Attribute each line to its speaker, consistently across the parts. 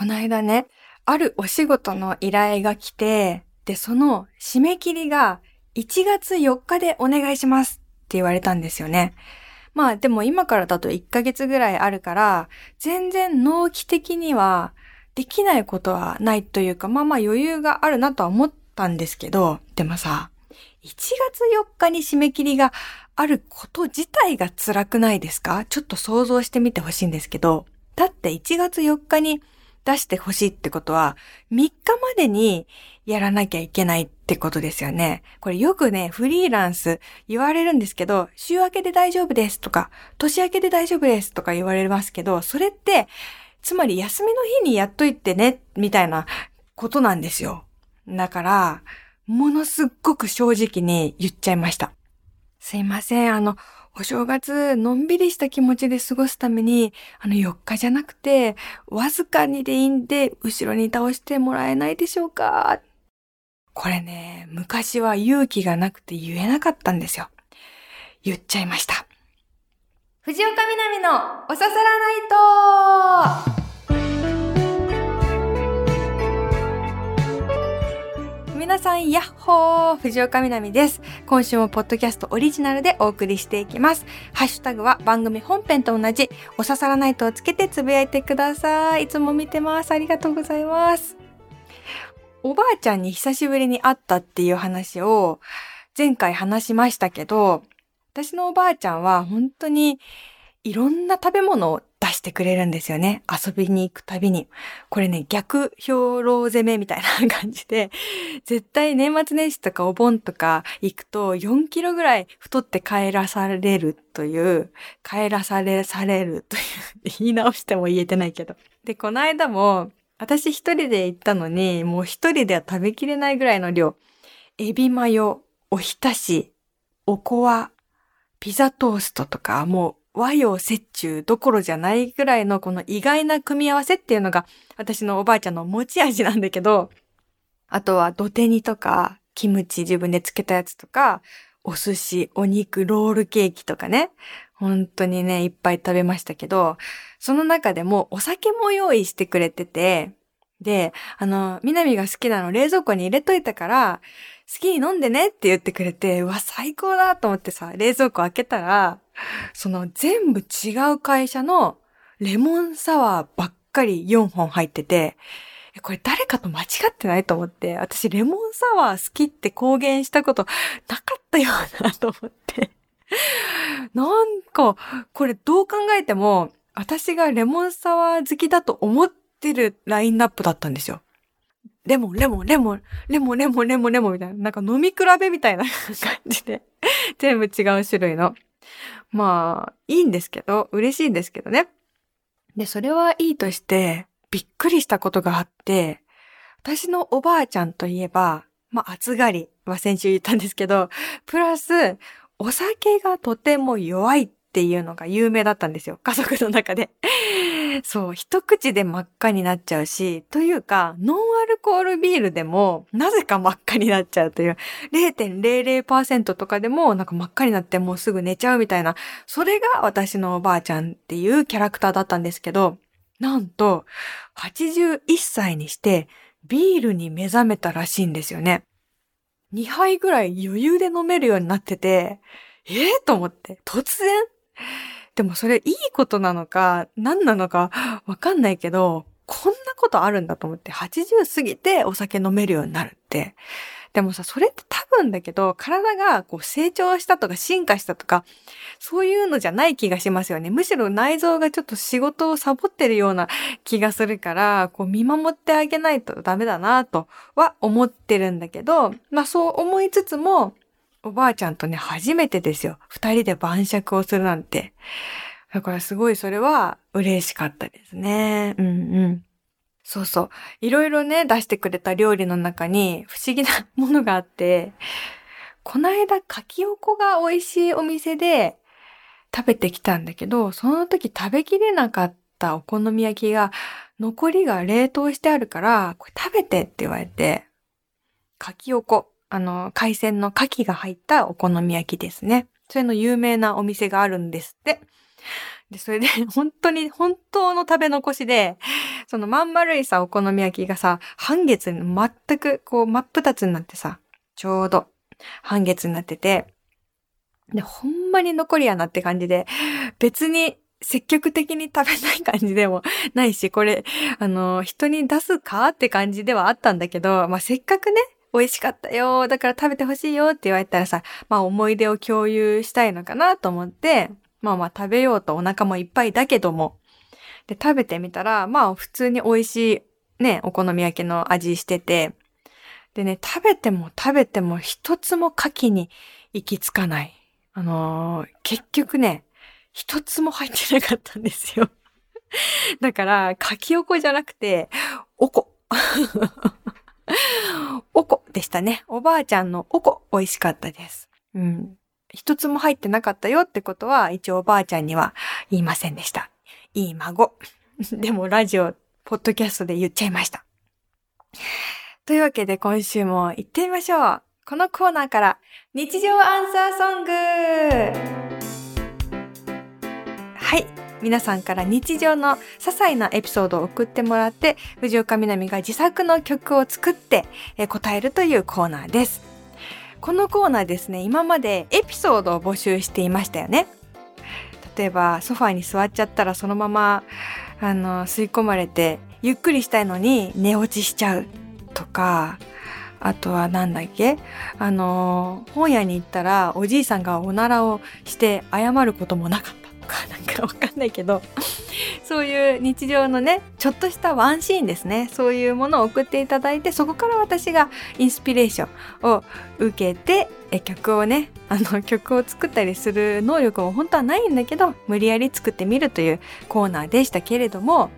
Speaker 1: この間ね、あるお仕事の依頼が来て、で、その締め切りが1月4日でお願いしますって言われたんですよね。まあでも今からだと1ヶ月ぐらいあるから、全然納期的にはできないことはないというか、まあまあ余裕があるなとは思ったんですけど、でもさ、1月4日に締め切りがあること自体が辛くないですか？ちょっと想像してみてほしいんですけど、だって1月4日に出してほしいってことは、3日までにやらなきゃいけないってことですよね。これよくね、フリーランス言われるんですけど、週明けで大丈夫ですとか、年明けで大丈夫ですとか言われますけど、それって、つまり休みの日にやっといてね、みたいなことなんですよ。だから、ものすっごく正直に言っちゃいました。すいません、あの、お正月、のんびりした気持ちで過ごすために、あの4日じゃなくて、わずかにでいいんで、後ろに倒してもらえないでしょうかこれね、昔は勇気がなくて言えなかったんですよ。言っちゃいました。藤岡みなみのおささらないと皆さん、やっほー藤岡みなみです。今週もポッドキャストオリジナルでお送りしていきます。ハッシュタグは番組本編と同じ、おささらないとをつけてつぶやいてください。いつも見てます。ありがとうございます。おばあちゃんに久しぶりに会ったっていう話を前回話しましたけど、私のおばあちゃんは本当にいろんな食べ物を出してくれるんですよね。遊びに行くたびに。これね、逆兵糧攻めみたいな感じで、絶対年末年始とかお盆とか行くと4キロぐらい太って帰らされるという、帰らされ、されるという、言い直しても言えてないけど。で、この間も、私一人で行ったのに、もう一人では食べきれないぐらいの量。エビマヨ、おひたし、おこわ、ピザトーストとか、もう和洋折衷どころじゃないぐらいのこの意外な組み合わせっていうのが私のおばあちゃんの持ち味なんだけど、あとは土手煮とか、キムチ自分で漬けたやつとか、お寿司、お肉、ロールケーキとかね。本当にね、いっぱい食べましたけど、その中でもお酒も用意してくれてて、で、あの、みなみが好きなの冷蔵庫に入れといたから、好きに飲んでねって言ってくれて、うわ、最高だと思ってさ、冷蔵庫開けたら、その全部違う会社のレモンサワーばっかり4本入ってて、これ誰かと間違ってないと思って、私レモンサワー好きって公言したことなかったようなと思って。なんか、これどう考えても、私がレモンサワー好きだと思ってるラインナップだったんですよ。レモン、レモン、レモン、レモン、レモン、レモン、レモンみたいな。なんか飲み比べみたいな 感じで。全部違う種類の。まあ、いいんですけど、嬉しいんですけどね。で、それはいいとして、びっくりしたことがあって、私のおばあちゃんといえば、まあ、暑がりは先週言ったんですけど、プラス、お酒がとても弱いっていうのが有名だったんですよ。家族の中で。そう、一口で真っ赤になっちゃうし、というか、ノンアルコールビールでも、なぜか真っ赤になっちゃうという、0.00%とかでも、なんか真っ赤になってもうすぐ寝ちゃうみたいな、それが私のおばあちゃんっていうキャラクターだったんですけど、なんと、81歳にして、ビールに目覚めたらしいんですよね。2杯ぐらい余裕で飲めるようになってて、ええー、と思って、突然？でもそれいいことなのか、何なのかわかんないけど、こんなことあるんだと思って、80過ぎてお酒飲めるようになるって。でもさ、それって多分だけど、体がこう成長したとか進化したとか、そういうのじゃない気がしますよね。むしろ内臓がちょっと仕事をサボってるような気がするから、こう見守ってあげないとダメだなとは思ってるんだけど、まあそう思いつつも、おばあちゃんとね、初めてですよ。二人で晩酌をするなんて。だからすごいそれは嬉しかったですね。うんうん。そうそう。いろいろね、出してくれた料理の中に不思議なものがあって、この間、かきおこが美味しいお店で食べてきたんだけど、その時食べきれなかったお好み焼きが、残りが冷凍してあるから、これ食べてって言われて、かきおこ。あの、海鮮の牡蠣が入ったお好み焼きですね。それの有名なお店があるんですって。で、それで 本当に本当の食べ残しで、そのまん丸いさ、お好み焼きがさ、半月に全くこう真っ二つになってさ、ちょうど半月になってて、で、ほんまに残りやなって感じで、別に積極的に食べない感じでもないし、これ、あの、人に出すかって感じではあったんだけど、まあ、せっかくね、美味しかったよ、だから食べてほしいよって言われたらさ、まあ思い出を共有したいのかなと思って、まあまあ食べようとお腹もいっぱいだけども、で、食べてみたら、まあ普通に美味しいね、お好み焼きの味してて、でね、食べても食べても一つも牡蠣に行き着かない。あのー、結局ね、一つも入ってなかったんですよ。だから、かきおこじゃなくて、おこ。おこでしたね。おばあちゃんのおこ、美味しかったです。うん。一つも入ってなかったよってことは、一応おばあちゃんには言いませんでした。いい孫。でもラジオ、ポッドキャストで言っちゃいました。というわけで今週も行ってみましょう。このコーナーから日常アンサーソングはい。皆さんから日常の些細なエピソードを送ってもらって、藤岡みなみが自作の曲を作って答えるというコーナーです。このコーナーですね、今までエピソードを募集していましたよね。例えば、ソファーに座っちゃったらそのまま、あの、吸い込まれて、ゆっくりしたいのに寝落ちしちゃうとか、あとはなんだっけあの、本屋に行ったらおじいさんがおならをして謝ることもなかったか、なんかわかんないけど、そういう日常のね、ちょっとしたワンシーンですね。そういうものを送っていただいて、そこから私がインスピレーションを受けて、え曲をね、あの曲を作ったりする能力も本当はないんだけど、無理やり作ってみるというコーナーでしたけれども、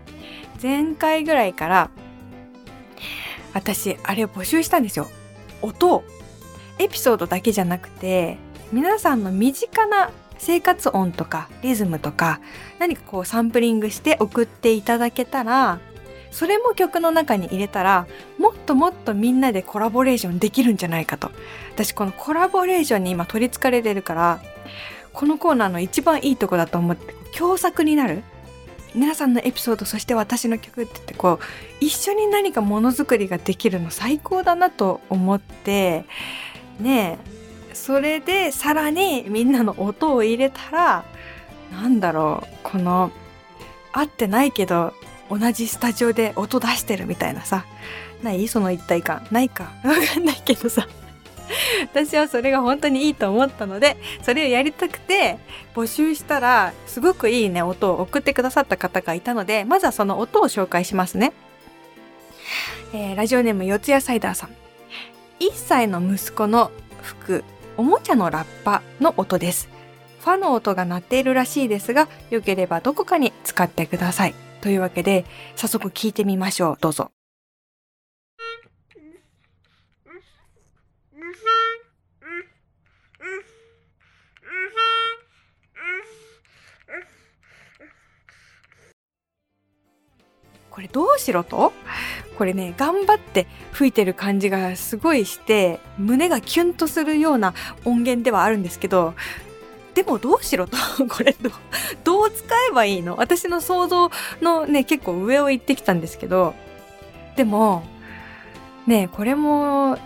Speaker 1: 前回ぐらいから私あれを募集したんですよ音エピソードだけじゃなくて皆さんの身近な生活音とかリズムとか何かこうサンプリングして送っていただけたらそれも曲の中に入れたらもっともっとみんなでコラボレーションできるんじゃないかと。私このコラボレーションに今取りつかれてるからこのコーナーの一番いいとこだと思って共作になる。皆さんのエピソードそして私の曲って言ってこう一緒に何かものづくりができるの最高だなと思ってねえ。それでさらにみんなの音を入れたらなんだろうこの合ってないけど同じスタジオで音出してるみたいなさ。ない？その一体感。ないか。わかんないけどさ。私はそれが本当にいいと思ったのでそれをやりたくて募集したらすごくいいね音を送ってくださった方がいたのでまずはその音を紹介しますね、えー、ラジオネーム四谷サイダーさん。1歳の息子の服おもちゃのラッパの音です。ファの音が鳴っているらしいですが良ければどこかに使ってください。というわけで早速聞いてみましょう。どうぞ。これどうしろと？これね頑張って吹いてる感じがすごいして胸がキュンとするような音源ではあるんですけどでもどうしろと これどどう使えばいいの？私の想像のね結構上を行ってきたんですけどでもねこれも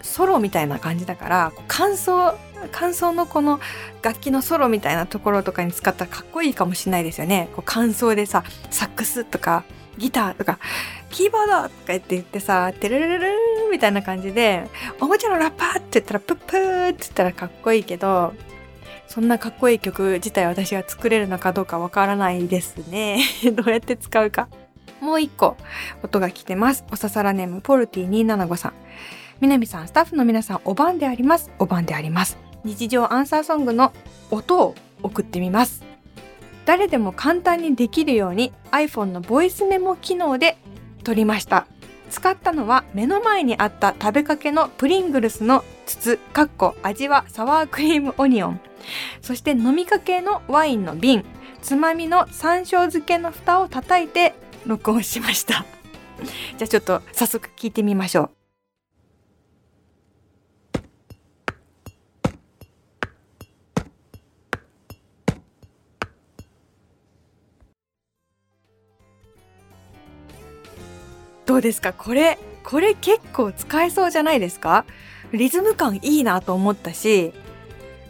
Speaker 1: ソロみたいな感じだから感想感想のこの楽器のソロみたいなところとかに使ったらかっこいいかもしれないですよね。こう感想でさサックスとかギターとか、キーボードとか言って言ってさ、テレレレレみたいな感じで、おもちゃのラッパーって言ったら、プップーって言ったらかっこいいけど、そんなかっこいい曲自体私が作れるのかどうかわからないですね。どうやって使うか。もう一個音が来てます。おささらネームポルティ275さん。みなみさん、スタッフの皆さん、お番であります。お番であります。日常アンサーソングの音を送ってみます。誰でも簡単にできるように iPhone のボイスメモ機能で取りました。使ったのは目の前にあった食べかけのプリングルスの筒かっこ味はサワークリームオニオン。そして飲みかけのワインの瓶つまみの山椒漬けの蓋を叩いて録音しました。じゃあちょっと早速聞いてみましょう。どうですか？これ、これ結構使えそうじゃないですか？リズム感いいなと思ったし、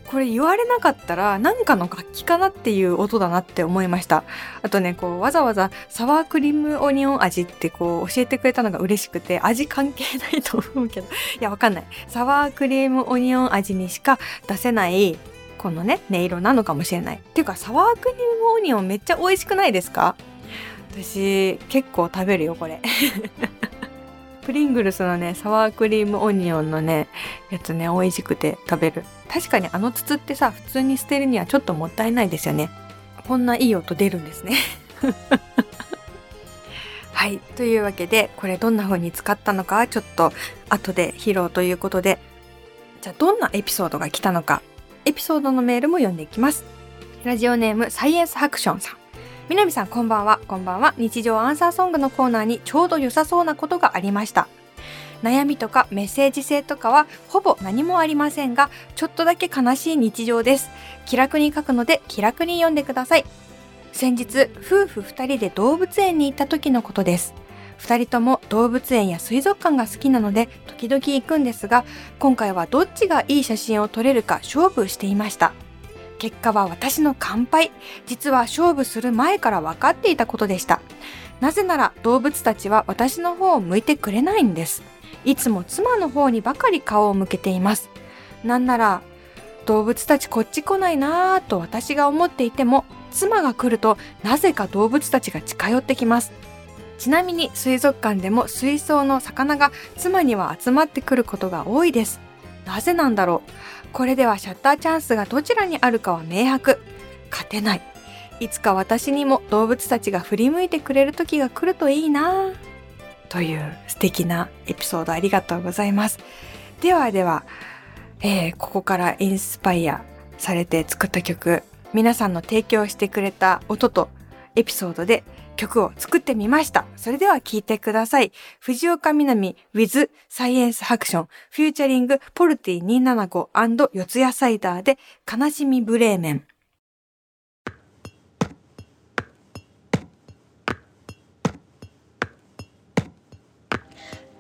Speaker 1: これ言われなかったら何かの楽器かなっていう音だなって思いました。あとね、こうわざわざサワークリームオニオン味ってこう教えてくれたのが嬉しくて味関係ないと思うけど、いやわかんない。サワークリームオニオン味にしか出せないこのね、音色なのかもしれない。っていうかサワークリームオニオンめっちゃ美味しくないですか？私結構食べるよこれ。プリングルスのね、サワークリームオニオンのね、やつね、美味しくて食べる。確かにあの筒ってさ、普通に捨てるにはちょっともったいないですよね。こんないい音出るんですね。はい。というわけで、これどんな風に使ったのか、ちょっと後で披露ということで、じゃあどんなエピソードが来たのか、エピソードのメールも読んでいきます。ラジオネームサイエンスハクションさん。南さんこんばんは。こんばんは。日常アンサーソングのコーナーにちょうど良さそうなことがありました。悩みとかメッセージ性とかはほぼ何もありませんが、ちょっとだけ悲しい日常です。気楽に書くので気楽に読んでください。先日、夫婦二人で動物園に行った時のことです。二人とも動物園や水族館が好きなので時々行くんですが、今回はどっちがいい写真を撮れるか勝負していました。結果は私の乾杯。実は勝負する前から分かっていたことでした。なぜなら動物たちは私の方を向いてくれないんです。いつも妻の方にばかり顔を向けています。なんなら、動物たちこっち来ないなぁと私が思っていても、妻が来るとなぜか動物たちが近寄ってきます。ちなみに水族館でも水槽の魚が妻には集まってくることが多いです。なぜなんだろうこれではシャッターチャンスがどちらにあるかは明白。勝てない。いつか私にも動物たちが振り向いてくれる時が来るといいなという素敵なエピソードありがとうございます。ではでは、えー、ここからインスパイアされて作った曲、皆さんの提供してくれた音とエピソードで曲を作ってみました。それでは聴いてください。藤岡みなみ with サイエンスハクションフューチャリングポルティ275四谷サイダーで悲しみブレーメン。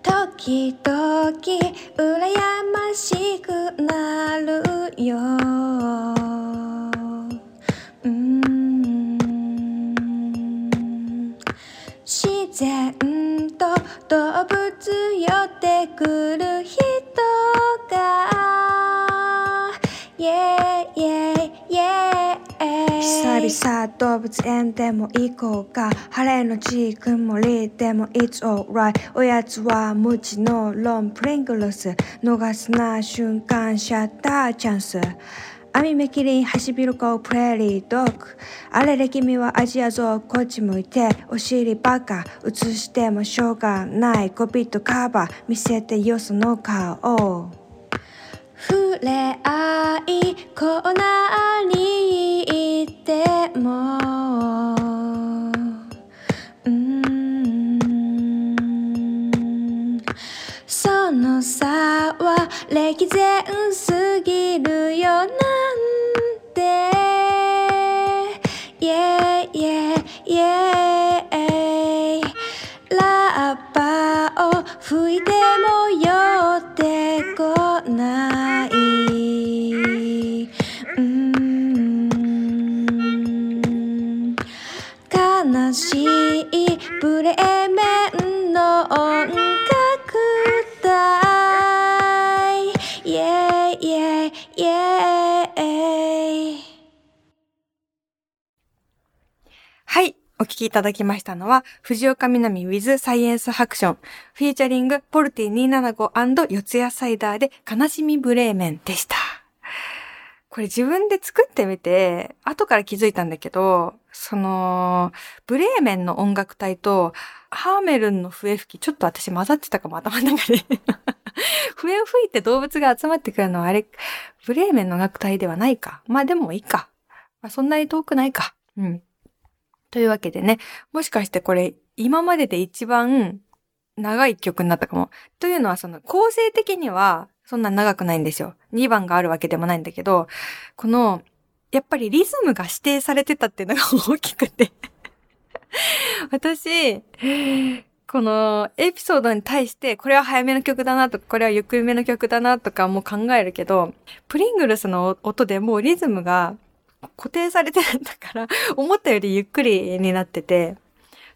Speaker 1: 時々羨ましくなるよ然と動物寄ってくる人が、yeah, yeah, yeah 久々動物園でも行こうか。晴れのち曇りでも It's alright おやつは無知のロンプリングルス。逃すな瞬間シャッターチャンス。網目切りハシビロコプレーリードッグ。あれれ君はアジアゾウこっち向いてお尻ばか映してもしょうがない。コピットカバー見せてよその顔。触れ合いコーナーに行っても。の差は歴然すぎるよなんて。Yeah, yeah, yeah ラッパを吹いても寄ってこない。うん。悲しいブレーメンの音きいただきましたのは、藤岡みなみ with サイエンスハクション、フィーチャリングポルティ275四谷サイダーで悲しみブレーメンでした。これ自分で作ってみて、後から気づいたんだけど、その、ブレーメンの音楽隊と、ハーメルンの笛吹き、ちょっと私混ざってたかも、頭の中で 笛を吹いて動物が集まってくるのはあれ、ブレーメンの楽隊ではないか。まあでもいいか。まあ、そんなに遠くないか。うん。というわけでね、もしかしてこれ今までで一番長い曲になったかも。というのはその構成的にはそんな長くないんですよ。2番があるわけでもないんだけど、この、やっぱりリズムが指定されてたっていうのが 大きくて私、このエピソードに対して、これは早めの曲だなとか、これはゆっくりめの曲だなとかも考えるけど、プリングルスの音でもうリズムが固定されてるんだから、思ったよりゆっくりになってて、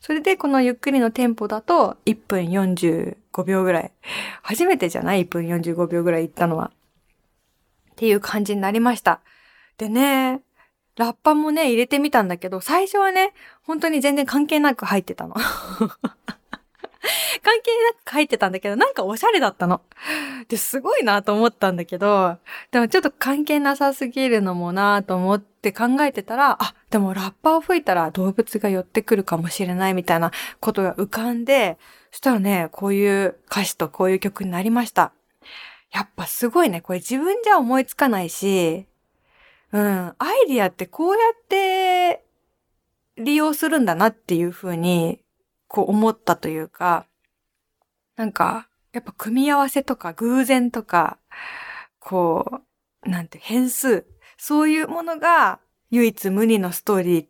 Speaker 1: それでこのゆっくりのテンポだと1分45秒ぐらい。初めてじゃない ?1 分45秒ぐらい行ったのは。っていう感じになりました。でね、ラッパもね、入れてみたんだけど、最初はね、本当に全然関係なく入ってたの。関係なく入ってたんだけど、なんかおしゃれだったの。で、すごいなと思ったんだけど、でもちょっと関係なさすぎるのもなと思って考えてたら、あ、でもラッパを吹いたら動物が寄ってくるかもしれないみたいなことが浮かんで、そしたらね、こういう歌詞とこういう曲になりました。やっぱすごいね。これ自分じゃ思いつかないし、うん、アイディアってこうやって利用するんだなっていうふうに、こう思ったというか、なんか、やっぱ組み合わせとか偶然とか、こう、なんて変数、そういうものが唯一無二のストーリー、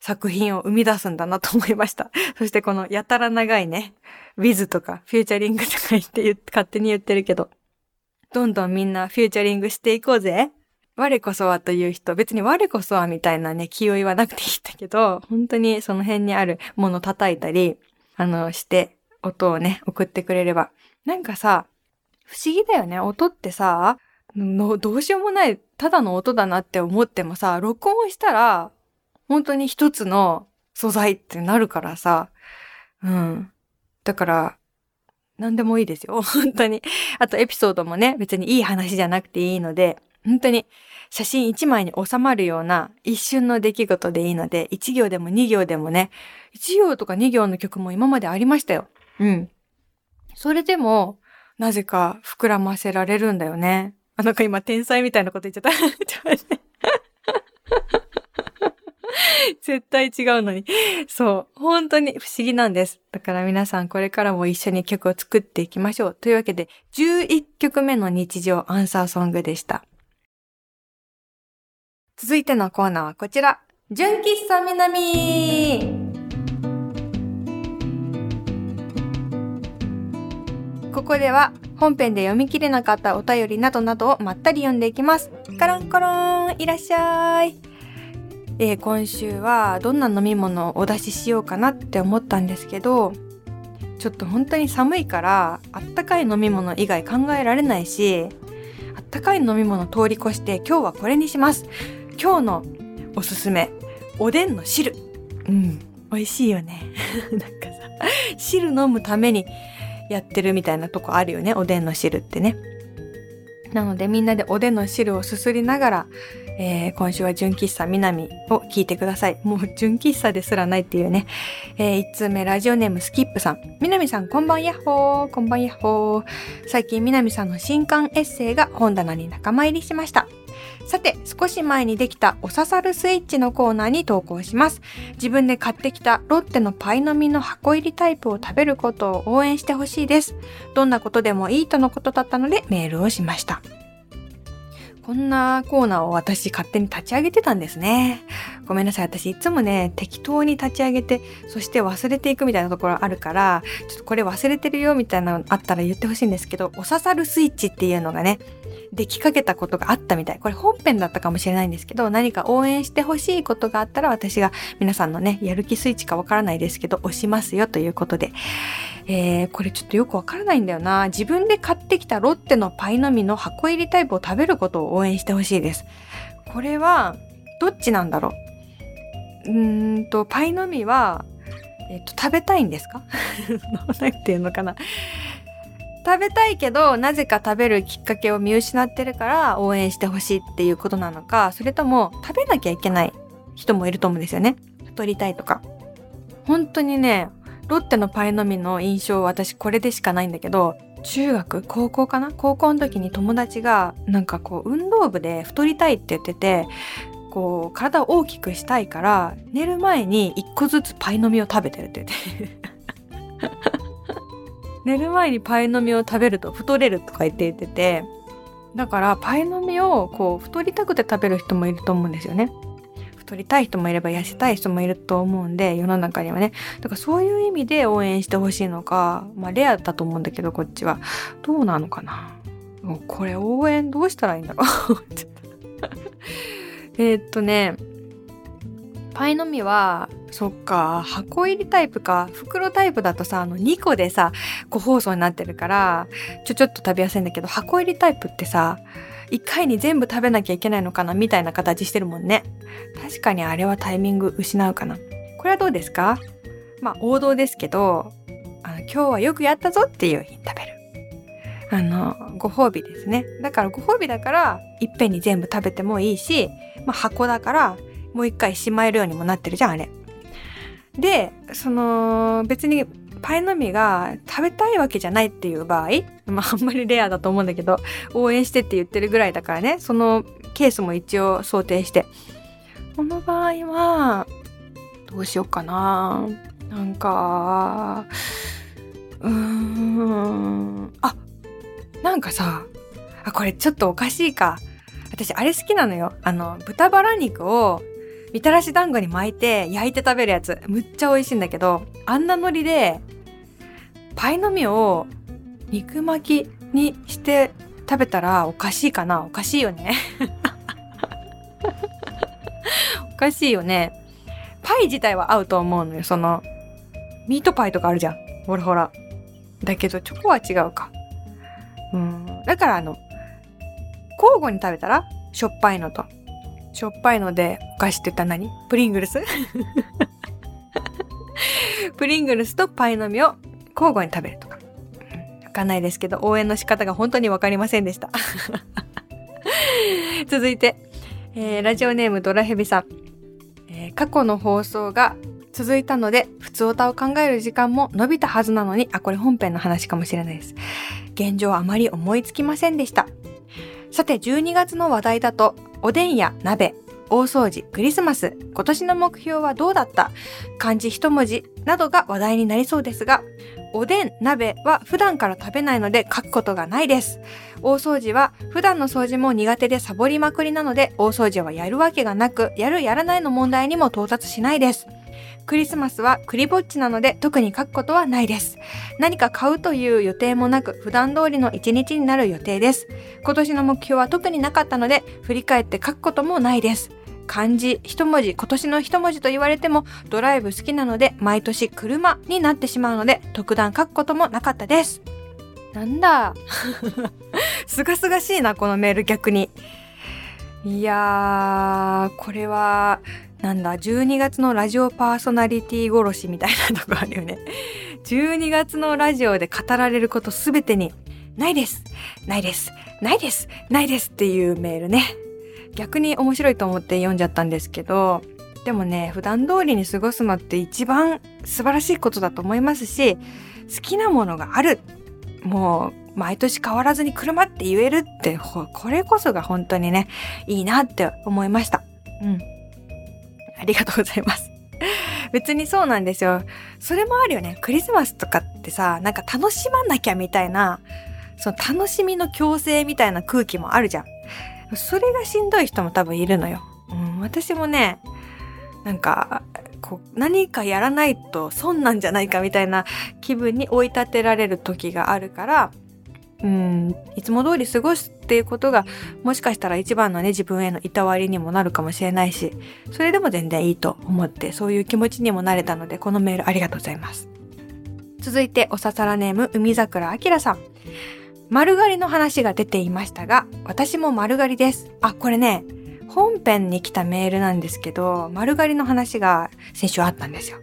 Speaker 1: 作品を生み出すんだなと思いました。そしてこのやたら長いね、ウィズとかフューチャリングとか言って言って勝手に言ってるけど、どんどんみんなフューチャリングしていこうぜ。我こそはという人、別に我こそはみたいなね、気を言わなくていいんだけど、本当にその辺にあるもの叩いたり、あの、して、音をね、送ってくれれば。なんかさ、不思議だよね。音ってさ、のどうしようもない、ただの音だなって思ってもさ、録音したら、本当に一つの素材ってなるからさ、うん。だから、何でもいいですよ。本当に。あとエピソードもね、別にいい話じゃなくていいので、本当に写真1枚に収まるような一瞬の出来事でいいので、1行でも2行でもね、1行とか2行の曲も今までありましたよ。うん。それでも、なぜか膨らませられるんだよね。あ、なんか今天才みたいなこと言っちゃった。絶対違うのに。そう。本当に不思議なんです。だから皆さんこれからも一緒に曲を作っていきましょう。というわけで、11曲目の日常アンサーソングでした。続いてのコーナーはこちら。純喫茶南ここでは本編で読み切れなかったお便りなどなどをまったり読んでいきます。カランコロンいらっしゃい。えー今週はどんな飲み物をお出ししようかなって思ったんですけど、ちょっと本当に寒いから、あったかい飲み物以外考えられないし、あったかい飲み物通り越して今日はこれにします。今日のおすすめ、おでんの汁。うん、美味しいよね。なんかさ、汁飲むためにやってるみたいなとこあるよね、おでんの汁ってね。なのでみんなでおでんの汁をすすりながら、えー今週は純喫茶南を聞いてください。もう純喫茶ですらないっていうね。えー、1通目ラジオネームスキップさん。南さんこんばんやっほー。こんばんやっほー。最近南さんの新刊エッセイが本棚に仲間入りしました。さて、少し前にできたおささるスイッチのコーナーに投稿します。自分で買ってきたロッテのパイの実の箱入りタイプを食べることを応援してほしいです。どんなことでもいいとのことだったのでメールをしました。こんなコーナーを私勝手に立ち上げてたんですね。ごめんなさい。私いつもね、適当に立ち上げて、そして忘れていくみたいなところあるから、ちょっとこれ忘れてるよみたいなのあったら言ってほしいんですけど、お刺さるスイッチっていうのがね、できかけたことがあったみたい。これ本編だったかもしれないんですけど、何か応援してほしいことがあったら私が皆さんのね、やる気スイッチかわからないですけど、押しますよということで。えー、これちょっとよくわからないんだよな。自分で買ってきたロッテのパイの実の箱入りタイプを食べることを応援してほしいです。これは、どっちなんだろう？うーんと、パイの実は、えっと、食べたいんですか？なんていうのかな？食べたいけど、なぜか食べるきっかけを見失ってるから応援してほしいっていうことなのか、それとも食べなきゃいけない人もいると思うんですよね。太りたいとか。本当にね、ロッテのパイの実の印象私これでしかないんだけど、中学高校かな？高校の時に友達がなんかこう運動部で太りたいって言ってて、こう体を大きくしたいから寝る前に一個ずつパイの実を食べてるって言って。寝る前にパイの実を食べると太れるとか言って言ってて、だからパイの実をこう太りたくて食べる人もいると思うんですよね。太りたい人もいれば痩せたい人もいると思うんで、世の中にはね。だからそういう意味で応援してほしいのか、まあレアだと思うんだけど、こっちは。どうなのかなもうこれ応援どうしたらいいんだろう えっとね、パイの実は、そっか、箱入りタイプか。袋タイプだとさ、あの2個でさ、個包装になってるから、ちょちょっと食べやすいんだけど、箱入りタイプってさ、1回に全部食べなきゃいけないのかなみたいな形してるもんね。確かにあれはタイミング失うかな。これはどうですか？まあ王道ですけど、あの今日はよくやったぞっていう日に食べる。あの、ご褒美ですね。だからご褒美だから、いっぺんに全部食べてもいいし、まあ箱だから、もう一回しまえるようにもなってるじゃん、あれ。で、その、別にパイの実が食べたいわけじゃないっていう場合、まああんまりレアだと思うんだけど、応援してって言ってるぐらいだからね、そのケースも一応想定して。この場合は、どうしようかな。なんか、うーん、あ、なんかさ、あ、これちょっとおかしいか。私あれ好きなのよ。あの、豚バラ肉をみたらし団子に巻いて焼いて食べるやつ。むっちゃ美味しいんだけど、あんな海苔でパイの実を肉巻きにして食べたらおかしいかな？おかしいよね おかしいよね。パイ自体は合うと思うのよ。その、ミートパイとかあるじゃん。ほらほら。だけどチョコは違うか。うん。だからあの、交互に食べたらしょっぱいのと。しょっぱいのでお菓子って言ったら何？プリングルス？プリングルスとパイの実を交互に食べるとか。わかんないですけど、応援の仕方が本当にわかりませんでした。続いて、えー、ラジオネームドラヘビさん。えー、過去の放送が続いたので、普通歌を考える時間も伸びたはずなのに、あ、これ本編の話かもしれないです。現状あまり思いつきませんでした。さて、12月の話題だと、おでんや鍋、大掃除、クリスマス、今年の目標はどうだった？漢字一文字などが話題になりそうですが、おでん、鍋は普段から食べないので書くことがないです。大掃除は普段の掃除も苦手でサボりまくりなので、大掃除はやるわけがなく、やるやらないの問題にも到達しないです。クリスマスはクリぼっちなので特に書くことはないです。何か買うという予定もなく普段通りの一日になる予定です。今年の目標は特になかったので振り返って書くこともないです。漢字一文字今年の一文字と言われてもドライブ好きなので毎年車になってしまうので特段書くこともなかったですなんだ すがすがしいなこのメール逆にいやーこれはなんだ12月のラジオパーソナリティ殺しみたいなとこあるよね。12月のラジオで語られることすべてにないです。ないです。ないです。ないです。っていうメールね。逆に面白いと思って読んじゃったんですけどでもね普段通りに過ごすのって一番素晴らしいことだと思いますし好きなものがある。もう毎年変わらずに車って言えるってこれこそが本当にねいいなって思いました。うん。ありがとうございます。別にそうなんですよ。それもあるよね。クリスマスとかってさなんか楽しまなきゃみたいなその楽しみの強制みたいな空気もあるじゃん。それがしんどい人も多分いるのよ。うん、私もね、なんか、こう、何かやらないと損なんじゃないかみたいな気分に追い立てられる時があるから、うん、いつも通り過ごすっていうことが、もしかしたら一番のね、自分へのいたわりにもなるかもしれないし、それでも全然いいと思って、そういう気持ちにもなれたので、このメールありがとうございます。続いて、おささらネーム、海桜あきらさん。丸刈りの話が出ていましたが、私も丸刈りです。あ、これね、本編に来たメールなんですけど、丸刈りの話が先週あったんですよ。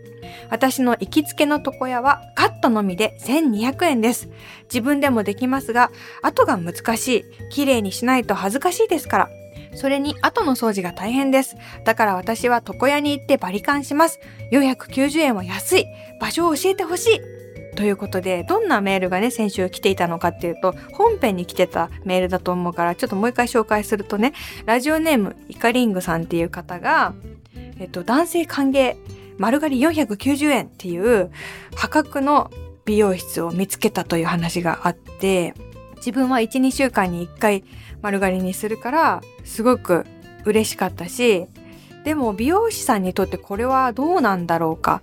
Speaker 1: 私の行きつけの床屋はカットのみで1200円です。自分でもできますが、後が難しい。綺麗にしないと恥ずかしいですから。それに後の掃除が大変です。だから私は床屋に行ってバリカンします。490円は安い。場所を教えてほしい。ということで、どんなメールがね、先週来ていたのかっていうと、本編に来てたメールだと思うから、ちょっともう一回紹介するとね、ラジオネームイカリングさんっていう方が、えっと、男性歓迎、丸刈り490円っていう破格の美容室を見つけたという話があって、自分は1、2週間に1回丸刈りにするから、すごく嬉しかったし、でも美容師さんにとってこれはどうなんだろうか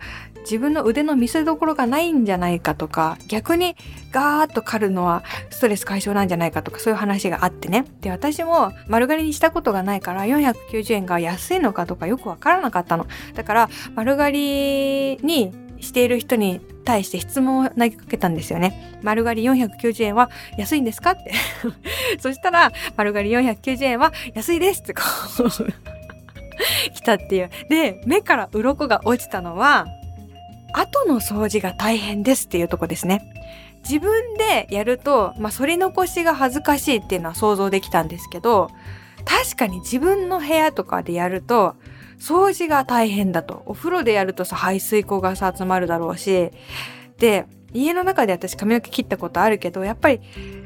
Speaker 1: 自分の腕の見せ所がないんじゃないかとか逆にガーッと刈るのはストレス解消なんじゃないかとかそういう話があってねで私も丸刈りにしたことがないから490円が安いのかとかよくわからなかったのだから丸刈りにしている人に対して質問を投げかけたんですよね。丸刈り490円は安いんですかって そしたら、丸刈り490円は安いですってこう来たっていう。で、目から鱗が落ちたのは、後の掃除が大変ですっていうとこですね。自分でやると、まあ、反り残しが恥ずかしいっていうのは想像できたんですけど、確かに自分の部屋とかでやると、掃除が大変だと。お風呂でやるとさ、排水口がさ、集まるだろうし。で、家の中で私髪の毛切ったことあるけど、やっぱり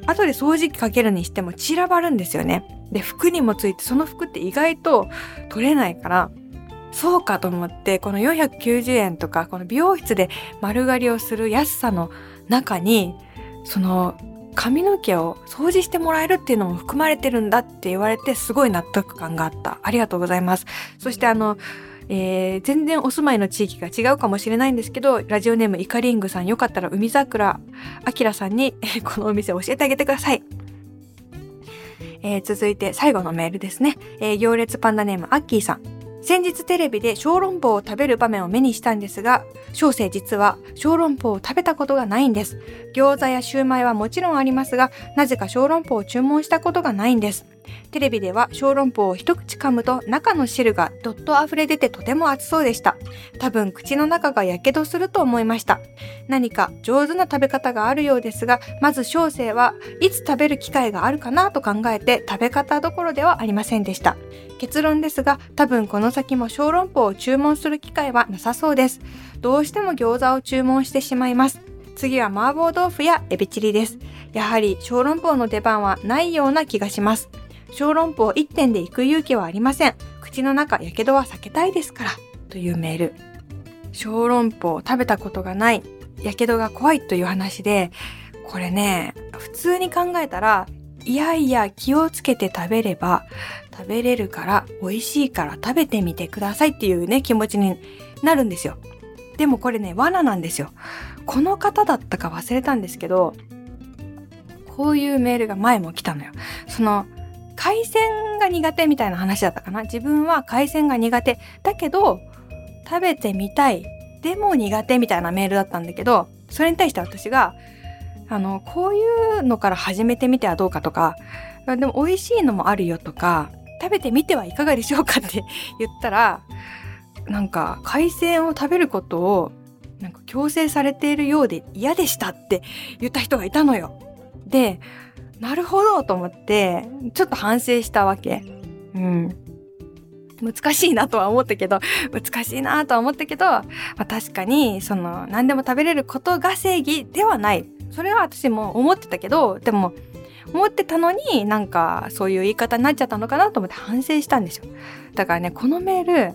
Speaker 1: 後で掃除機かけるにしても散らばるんですよね。で、服にもついて、その服って意外と取れないから、そうかと思って、この490円とか、この美容室で丸刈りをする安さの中に、その髪の毛を掃除してもらえるっていうのも含まれてるんだって言われて、すごい納得感があった。ありがとうございます。そしてあの、えー、全然お住まいの地域が違うかもしれないんですけど、ラジオネームイカリングさんよかったら海桜あきらさんに、え、このお店教えてあげてください。えー、続いて最後のメールですね。えー、行列パンダネームアッキーさん。先日テレビで小籠包を食べる場面を目にしたんですが、小生実は小籠包を食べたことがないんです。餃子やシューマイはもちろんありますが、なぜか小籠包を注文したことがないんです。テレビでは小籠包を一口噛むと中の汁がどっと溢れ出てとても熱そうでした。多分口の中が火傷すると思いました。何か上手な食べ方があるようですが、まず小生はいつ食べる機会があるかなと考えて食べ方どころではありませんでした。結論ですが、多分この先も小籠包を注文する機会はなさそうです。どうしても餃子を注文してしまいます。次は麻婆豆腐やエビチリです。やはり小籠包の出番はないような気がします。小籠包1点で行く勇気はありません。口の中、やけどは避けたいですから。というメール。小籠包食べたことがない、やけどが怖いという話で、これね、普通に考えたら、いやいや気をつけて食べれば食べれるから美味しいから食べてみてくださいっていうね気持ちになるんですよ。でもこれね罠なんですよ。この方だったか忘れたんですけどこういうメールが前も来たのよ。その海鮮が苦手みたいな話だったかな。自分は海鮮が苦手。だけど、食べてみたい。でも苦手みたいなメールだったんだけど、それに対して私が、あの、こういうのから始めてみてはどうかとか、でも美味しいのもあるよとか、食べてみてはいかがでしょうかって 言ったら、なんか海鮮を食べることをなんか強制されているようで嫌でしたって言った人がいたのよ。で、なるほどと思って、ちょっと反省したわけ。うん。難しいなとは思ったけど、難しいなとは思ったけど、まあ、確かに、その、何でも食べれることが正義ではない。それは私も思ってたけど、でも、思ってたのになんかそういう言い方になっちゃったのかなと思って反省したんですよ。だからね、このメール、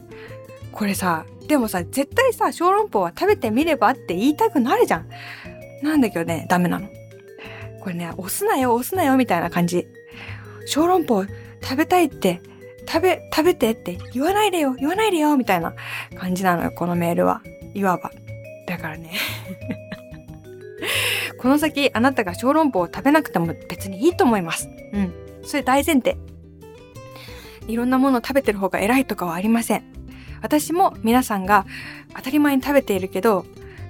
Speaker 1: これさ、でもさ、絶対さ、小籠包は食べてみればって言いたくなるじゃん。なんだけどね、ダメなの。これね、押すなよ、押すなよ、みたいな感じ。小籠包食べたいって、食べ、食べてって言わないでよ、言わないでよ、みたいな感じなのよ、このメールは。いわば。だからね この先、あなたが小籠包を食べなくても別にいいと思います。うん。それ大前提。いろんなものを食べてる方が偉いとかはありません。私も皆さんが当たり前に食べているけど、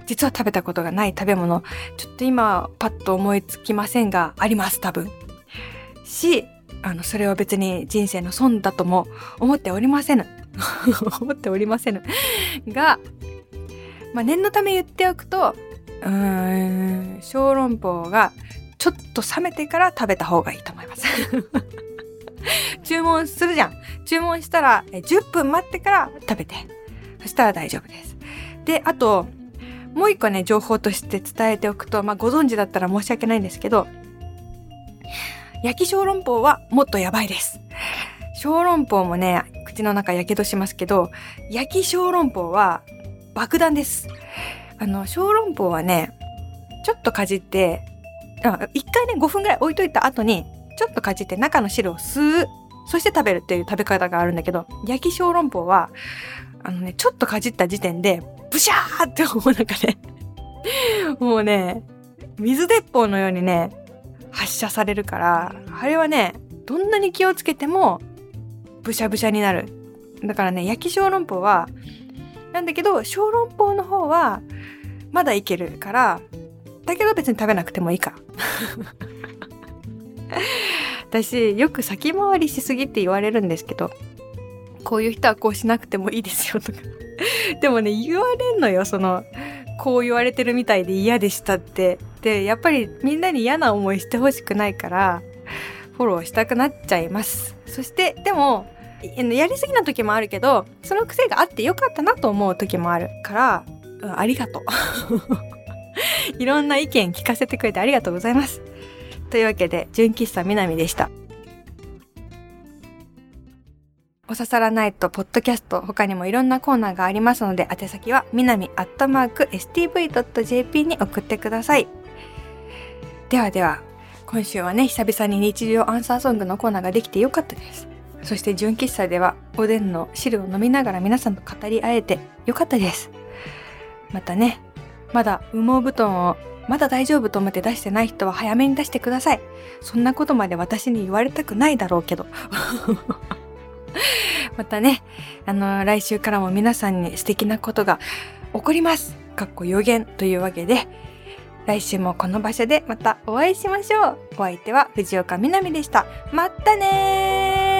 Speaker 1: 実は食べたことがない食べ物、ちょっと今パッと思いつきませんが、あります、多分。し、あの、それは別に人生の損だとも思っておりませぬ。思っておりませぬ。が、まあ、念のため言っておくと、うーん、小籠包がちょっと冷めてから食べた方がいいと思います。注文するじゃん。注文したら10分待ってから食べて。そしたら大丈夫です。で、あと、もう一個ね、情報として伝えておくと、まあ、ご存知だったら申し訳ないんですけど、焼き小籠包はもっとやばいです。小籠包もね、口の中やけどしますけど、焼き小籠包は爆弾です。あの、小籠包はね、ちょっとかじって、一回ね、5分ぐらい置いといた後に、ちょっとかじって中の汁を吸う。そして食べるっていう食べ方があるんだけど、焼き小籠包は、あのね、ちょっとかじった時点で、ブシャーってもうなんかね、もうね、水鉄砲のようにね、発射されるから、あれはね、どんなに気をつけても、ブシャブシャになる。だからね、焼き小籠包は、なんだけど、小籠包の方は、まだいけるから、だけど別に食べなくてもいいか。私、よく先回りしすぎって言われるんですけど、こういう人はこうしなくてもいいですよとか。でもね、言われんのよ、その、こう言われてるみたいで嫌でしたって。で、やっぱりみんなに嫌な思いしてほしくないから、フォローしたくなっちゃいます。そして、でも、やりすぎな時もあるけど、その癖があってよかったなと思う時もあるから、うん、ありがとう。いろんな意見聞かせてくれてありがとうございます。というわけで、純喫茶みなみでした。おささらないと、ポッドキャスト、他にもいろんなコーナーがありますので、宛先は、みなみアットマーク stv.jp に送ってください。ではでは、今週はね、久々に日常アンサーソングのコーナーができてよかったです。そして純喫茶では、おでんの汁を飲みながら皆さんと語り合えてよかったです。またね、まだ羽毛布団をまだ大丈夫と思って出してない人は早めに出してください。そんなことまで私に言われたくないだろうけど。またね、あの、来週からも皆さんに素敵なことが起こります。かっこ予言というわけで、来週もこの場所でまたお会いしましょう。お相手は藤岡みなみでした。またね